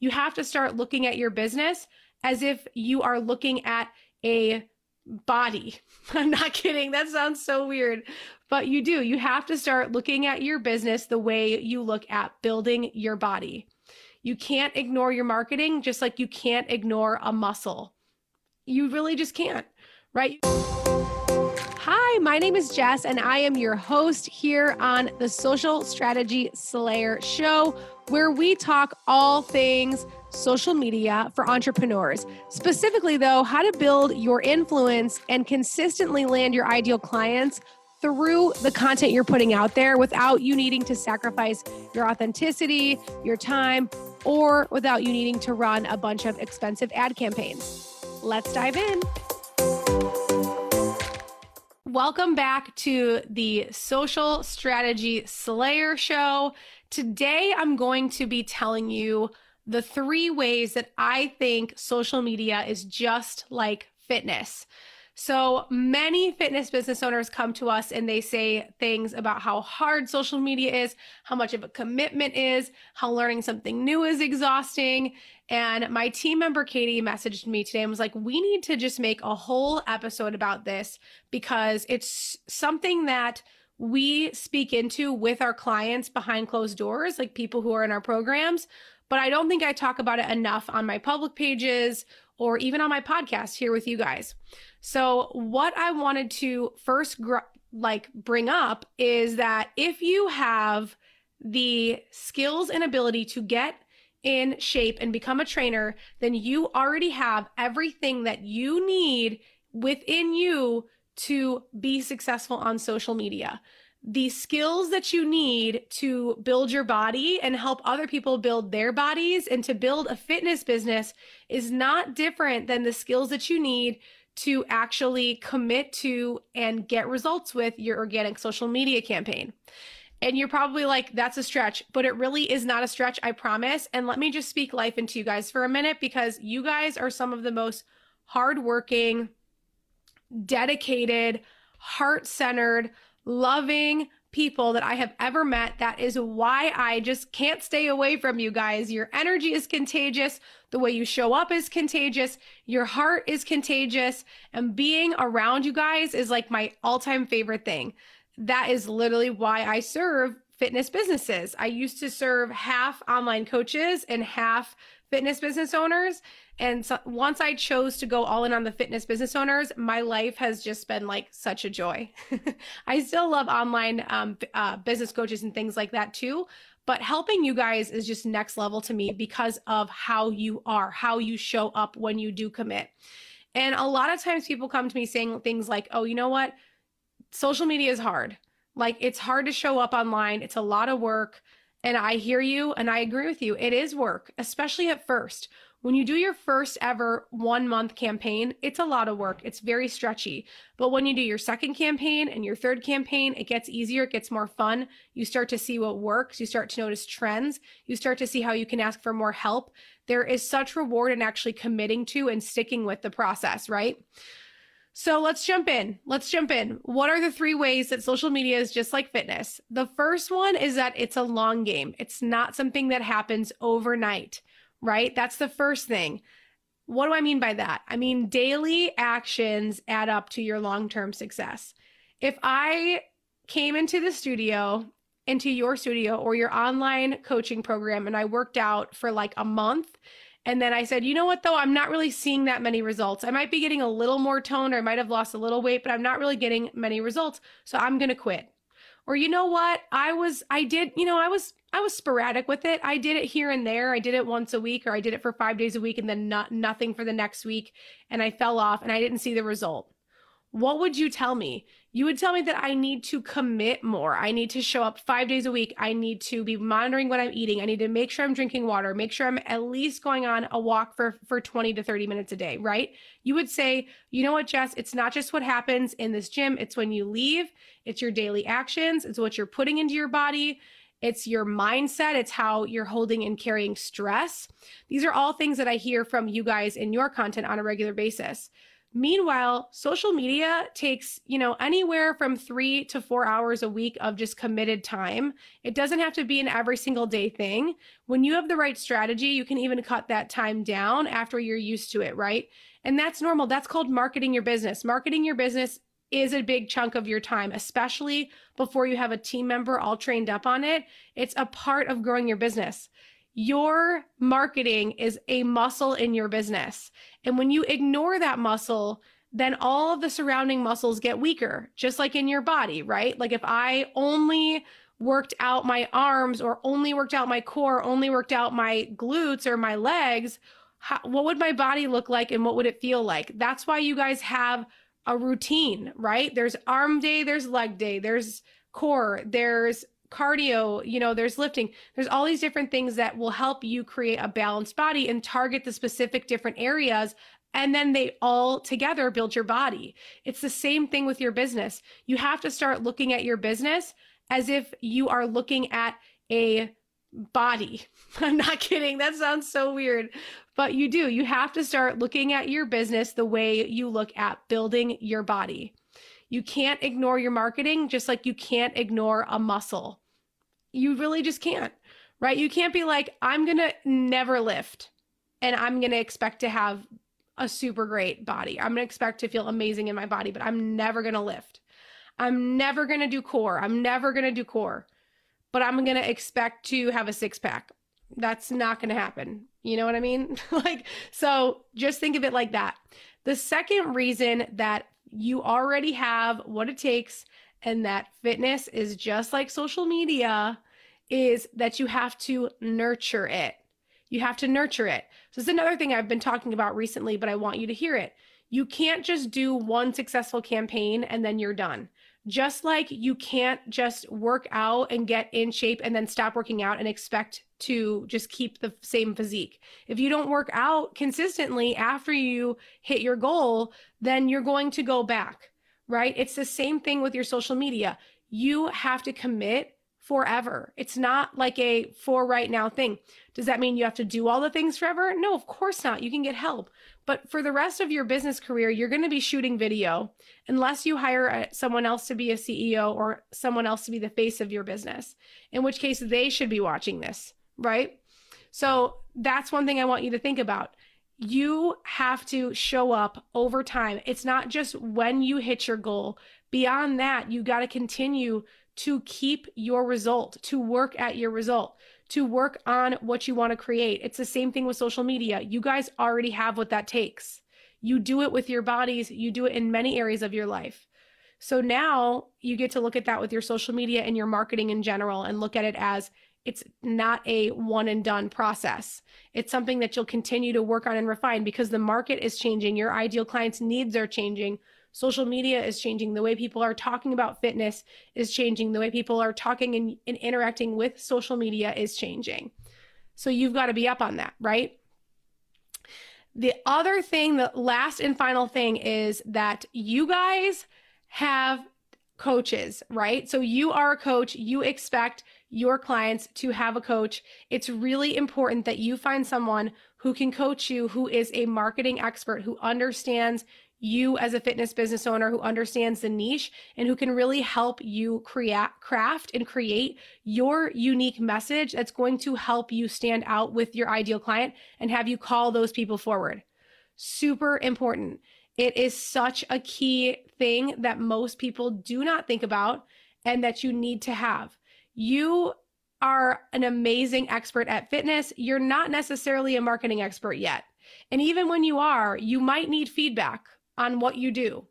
You have to start looking at your business as if you are looking at a body. I'm not kidding. That sounds so weird, but you do. You have to start looking at your business the way you look at building your body. You can't ignore your marketing just like you can't ignore a muscle. You really just can't, right? Hi, my name is Jess, and I am your host here on the Social Strategy Slayer Show, where we talk all things social media for entrepreneurs. Specifically, though, how to build your influence and consistently land your ideal clients through the content you're putting out there without you needing to sacrifice your authenticity, your time, or without you needing to run a bunch of expensive ad campaigns. Let's dive in. Welcome back to the Social Strategy Slayer Show. Today, I'm going to be telling you the three ways that I think social media is just like fitness. So many fitness business owners come to us and they say things about how hard social media is, how much of a commitment is, how learning something new is exhausting. And my team member Katie messaged me today and was like, we need to just make a whole episode about this because it's something that we speak into with our clients behind closed doors, like people who are in our programs, but I don't think I talk about it enough on my public pages or even on my podcast here with you guys. So, what I wanted to first gr- like bring up is that if you have the skills and ability to get in shape and become a trainer, then you already have everything that you need within you to be successful on social media the skills that you need to build your body and help other people build their bodies and to build a fitness business is not different than the skills that you need to actually commit to and get results with your organic social media campaign. And you're probably like, that's a stretch, but it really is not a stretch, I promise. And let me just speak life into you guys for a minute because you guys are some of the most hardworking, dedicated, heart centered, loving people that I have ever met. That is why I just can't stay away from you guys. Your energy is contagious. The way you show up is contagious. Your heart is contagious. And being around you guys is like my all time favorite thing. That is literally why I serve fitness businesses. I used to serve half online coaches and half fitness business owners. And so once I chose to go all in on the fitness business owners, my life has just been like such a joy. I still love online um, uh, business coaches and things like that too. But helping you guys is just next level to me because of how you are, how you show up when you do commit. And a lot of times people come to me saying things like, oh, you know what? Social media is hard. Like it's hard to show up online, it's a lot of work. And I hear you and I agree with you. It is work, especially at first. When you do your first ever one month campaign, it's a lot of work. It's very stretchy. But when you do your second campaign and your third campaign, it gets easier, it gets more fun. You start to see what works, you start to notice trends, you start to see how you can ask for more help. There is such reward in actually committing to and sticking with the process, right? So let's jump in. Let's jump in. What are the three ways that social media is just like fitness? The first one is that it's a long game, it's not something that happens overnight, right? That's the first thing. What do I mean by that? I mean, daily actions add up to your long term success. If I came into the studio, into your studio or your online coaching program, and I worked out for like a month and then I said, you know what, though? I'm not really seeing that many results. I might be getting a little more toned or I might have lost a little weight, but I'm not really getting many results. So I'm going to quit. Or you know what? I was, I did, you know, I was, I was sporadic with it. I did it here and there. I did it once a week or I did it for five days a week and then not, nothing for the next week. And I fell off and I didn't see the result what would you tell me? You would tell me that I need to commit more. I need to show up five days a week. I need to be monitoring what I'm eating. I need to make sure I'm drinking water, make sure I'm at least going on a walk for, for 20 to 30 minutes a day, right? You would say, you know what, Jess? It's not just what happens in this gym, it's when you leave, it's your daily actions, it's what you're putting into your body. It's your mindset. It's how you're holding and carrying stress. These are all things that I hear from you guys in your content on a regular basis Meanwhile, social media takes, you know, anywhere from three to four hours a week of just committed time. It doesn't have to be an every single day thing. When you have the right strategy, you can even cut that time down after you're used to it, right? And that's normal. That's called marketing your business. Marketing your business is a big chunk of your time, especially before you have a team member all trained up on it. It's a part of growing your business. Your marketing is a muscle in your business. And when you ignore that muscle, then all of the surrounding muscles get weaker, just like in your body, right? Like if I only worked out my arms or only worked out my core, only worked out my glutes or my legs, how, what would my body look like and what would it feel like? That's why you guys have a routine, right? There's arm day, there's leg day, there's core, there's cardio, you know, there's lifting. There's all these different things that will help you create a balanced body and target the specific different areas and then they all together build your body. It's the same thing with your business. You have to start looking at your business as if you are looking at a body. I'm not kidding. That sounds so weird, but you do. You have to start looking at your business the way you look at building your body. You can't ignore your marketing just like you can't ignore a muscle. You really just can't, right? You can't be like, I'm going to never lift and I'm going to expect to have a super great body. I'm going to expect to feel amazing in my body, but I'm never going to lift. I'm never going to do core. I'm never going to do core, but I'm going to expect to have a six pack. That's not going to happen. You know what I mean? like, so just think of it like that. The second reason that you already have what it takes and that fitness is just like social media is that you have to nurture it. You have to nurture it. So it's another thing I've been talking about recently, but I want you to hear it. You can't just do one successful campaign and then you're done. Just like you can't just work out and get in shape and then stop working out and expect to just keep the same physique. If you don't work out consistently after you hit your goal, then you're going to go back, right? It's the same thing with your social media. You have to commit forever. It's not like a for right now thing. Does that mean you have to do all the things forever? No, of course not. You can get help. But for the rest of your business career, you're going to be shooting video unless you hire a, someone else to be a CEO or someone else to be the face of your business, in which case they should be watching this right? So that's one thing I want you to think about. You have to show up over time. It's not just when you hit your goal. Beyond that, you got to continue to keep your result, to work at your result, to work on what you want to create. It's the same thing with social media. You guys already have what that takes. You do it with your bodies, you do it in many areas of your life. So now you get to look at that with your social media and your marketing in general and look at it as it's not a one and done process. It's something that you'll continue to work on and refine because the market is changing. Your ideal clients' needs are changing. Social media is changing. The way people are talking about fitness is changing. The way people are talking and, and interacting with social media is changing. So you've got to be up on that, right? The other thing, the last and final thing is that you guys have coaches, right? So you are a coach, you expect your clients to have a coach. It's really important that you find someone who can coach you, who is a marketing expert, who understands you as a fitness business owner, who understands the niche and who can really help you create, craft and create your unique message that's going to help you stand out with your ideal client and have you call those people forward. Super important. It is such a key thing that most people do not think about and that you need to have. You are an amazing expert at fitness. You're not necessarily a marketing expert yet. And even when you are, you might need feedback on what you do,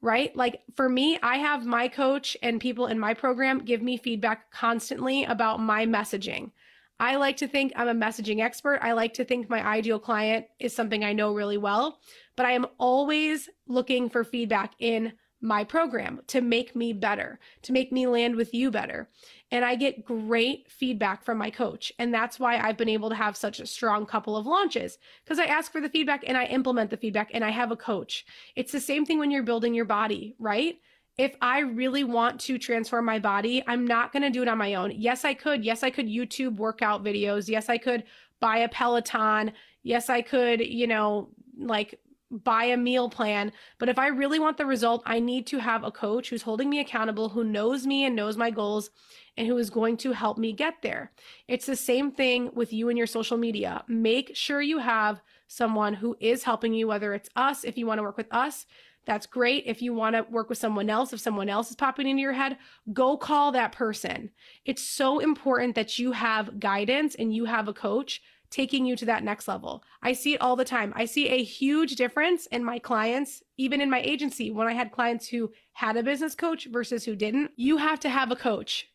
right? Like for me, I have my coach and people in my program give me feedback constantly about my messaging. I like to think I'm a messaging expert. I like to think my ideal client is something I know really well, but I am always looking for feedback in my program to make me better, to make me land with you better. And I get great feedback from my coach. And that's why I've been able to have such a strong couple of launches because I ask for the feedback and I implement the feedback and I have a coach. It's the same thing when you're building your body, right? if I really want to transform my body, I'm not going to do it on my own. Yes, I could. Yes, I could YouTube workout videos. Yes, I could buy a Peloton. Yes, I could, you know, like buy a meal plan. But if I really want the result, I need to have a coach who's holding me accountable, who knows me and knows my goals, and who is going to help me get there. It's the same thing with you and your social media. Make sure you have someone who is helping you, whether it's us, if you want to work with us. That's great. If you want to work with someone else, if someone else is popping into your head, go call that person. It's so important that you have guidance and you have a coach taking you to that next level. I see it all the time. I see a huge difference in my clients, even in my agency, when I had clients who had a business coach versus who didn't. You have to have a coach.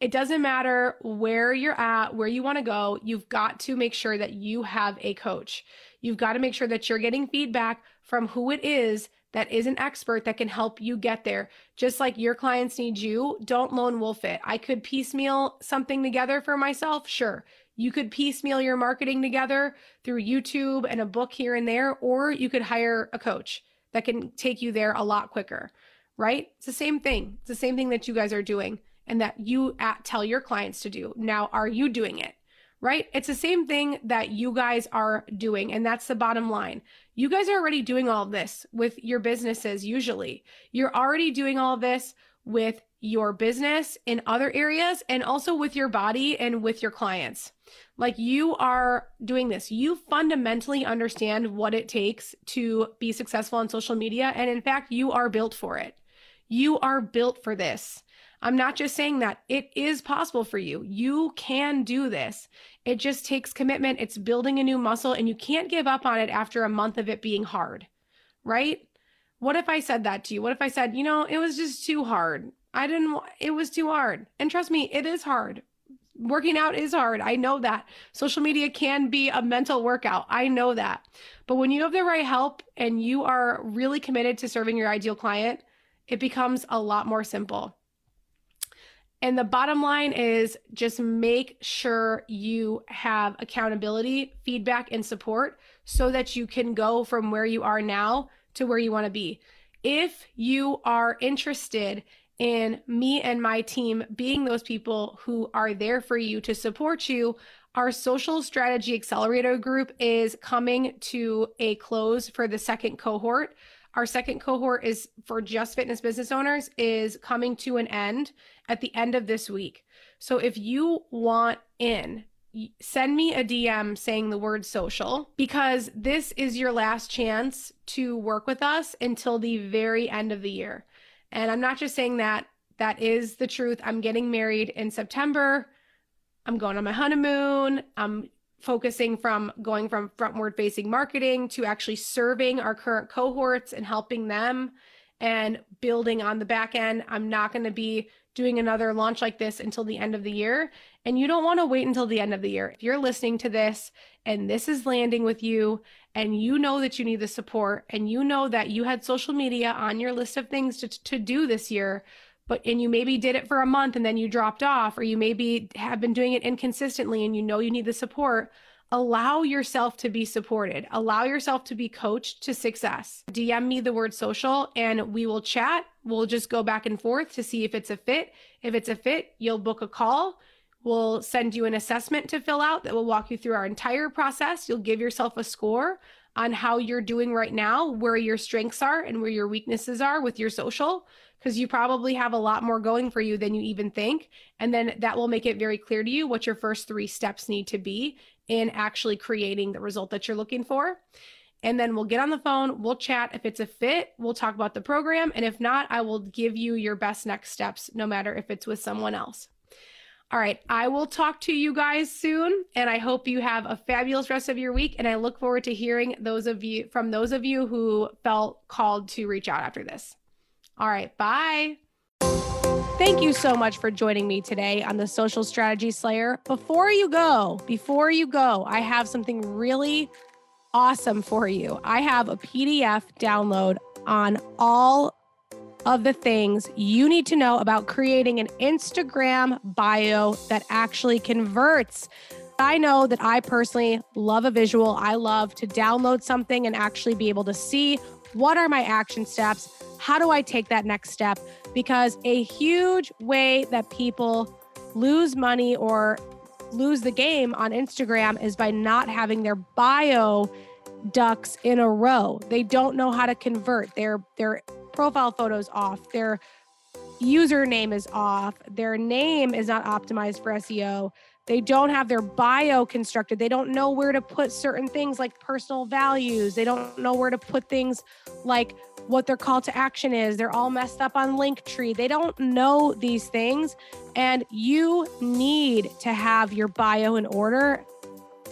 It doesn't matter where you're at, where you want to go, you've got to make sure that you have a coach. You've got to make sure that you're getting feedback from who it is that is an expert that can help you get there. Just like your clients need you, don't lone wolf it. I could piecemeal something together for myself, sure. You could piecemeal your marketing together through YouTube and a book here and there, or you could hire a coach that can take you there a lot quicker, right? It's the same thing. It's the same thing that you guys are doing and that you at, tell your clients to do. Now, are you doing it? Right? It's the same thing that you guys are doing. And that's the bottom line. You guys are already doing all of this with your businesses, usually. You're already doing all this with your business in other areas and also with your body and with your clients. Like you are doing this. You fundamentally understand what it takes to be successful on social media. And in fact, you are built for it. You are built for this. I'm not just saying that. It is possible for you. You can do this. It just takes commitment. It's building a new muscle, and you can't give up on it after a month of it being hard, right? What if I said that to you? What if I said, you know, it was just too hard? I didn't, it was too hard. And trust me, it is hard working out is hard. I know that. Social media can be a mental workout. I know that. But when you have the right help and you are really committed to serving your ideal client, it becomes a lot more simple. And the bottom line is just make sure you have accountability, feedback, and support so that you can go from where you are now to where you want to be. If you are interested in me and my team being those people who are there for you to support you. Our social strategy accelerator group is coming to a close for the second cohort. Our second cohort is for just fitness business owners is coming to an end at the end of this week. So if you want in, send me a DM saying the word social because this is your last chance to work with us until the very end of the year. And I'm not just saying that, that is the truth. I'm getting married in September. I'm going on my honeymoon. I'm focusing from going from frontward facing marketing to actually serving our current cohorts and helping them and building on the back end. I'm not going to be doing another launch like this until the end of the year. And you don't want to wait until the end of the year. If you're listening to this and this is landing with you and you know that you need the support and you know that you had social media on your list of things to, to do this year, but and you maybe did it for a month and then you dropped off, or you maybe have been doing it inconsistently and you know you need the support, allow yourself to be supported. Allow yourself to be coached to success. DM me the word social and we will chat. We'll just go back and forth to see if it's a fit. If it's a fit, you'll book a call We'll send you an assessment to fill out that will walk you through our entire process. You'll give yourself a score on how you're doing right now, where your strengths are and where your weaknesses are with your social, because you probably have a lot more going for you than you even think. And then that will make it very clear to you what your first three steps need to be in actually creating the result that you're looking for. And then we'll get on the phone, we'll chat. If it's a fit, we'll talk about the program. And if not, I will give you your best next steps, no matter if it's with someone else. All right. I will talk to you guys soon and I hope you have a fabulous rest of your week and I look forward to hearing those of you from those of you who felt called to reach out after this. All right. Bye. Thank you so much for joining me today on the Social Strategy Slayer. Before you go, before you go, I have something really awesome for you. I have a PDF download on all of the things you need to know about creating an Instagram bio that actually converts. I know that I personally love a visual. I love to download something and actually be able to see what are my action steps? How do I take that next step? Because a huge way that people lose money or lose the game on Instagram is by not having their bio ducks in a row. They don't know how to convert. Their their profile photos off. Their username is off. Their name is not optimized for SEO. They don't have their bio constructed. They don't know where to put certain things like personal values. They don't know where to put things like what their call to action is. They're all messed up on Linktree. They don't know these things. And you need to have your bio in order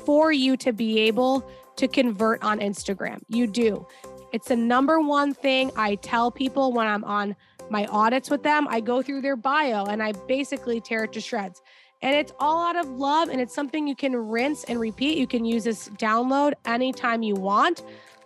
for you to be able to convert on Instagram. You do. It's the number one thing I tell people when I'm on my audits with them. I go through their bio and I basically tear it to shreds. And it's all out of love and it's something you can rinse and repeat. You can use this download anytime you want,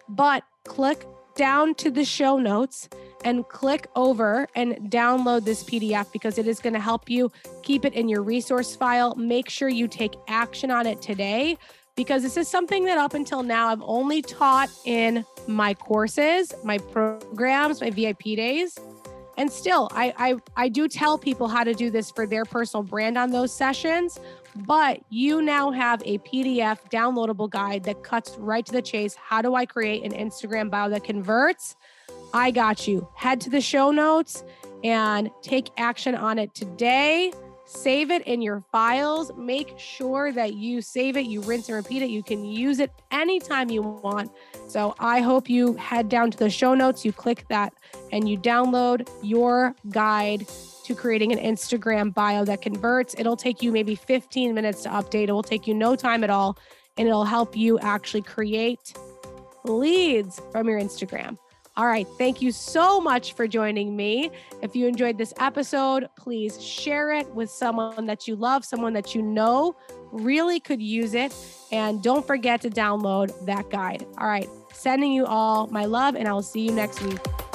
but click down to the show notes and click over and download this PDF because it is going to help you keep it in your resource file. Make sure you take action on it today because this is something that up until now I've only taught in my courses, my programs, my VIP days. And still, I, I I do tell people how to do this for their personal brand on those sessions, but you now have a PDF downloadable guide that cuts right to the chase. How do I create an Instagram bio that converts? I got you. Head to the show notes and take action on it today. Save it in your files. Make sure that you save it, you rinse and repeat it. You can use it anytime you want. So I hope you head down to the show notes, you click that, and you download your guide to creating an Instagram bio that converts. It'll take you maybe 15 minutes to update. It will take you no time at all, and it'll help you actually create leads from your Instagram. All right. Thank you so much for joining me. If you enjoyed this episode, please share it with someone that you love, someone that you know really could use it. And don't forget to download that guide. All right. Sending you all my love, and I will see you next week.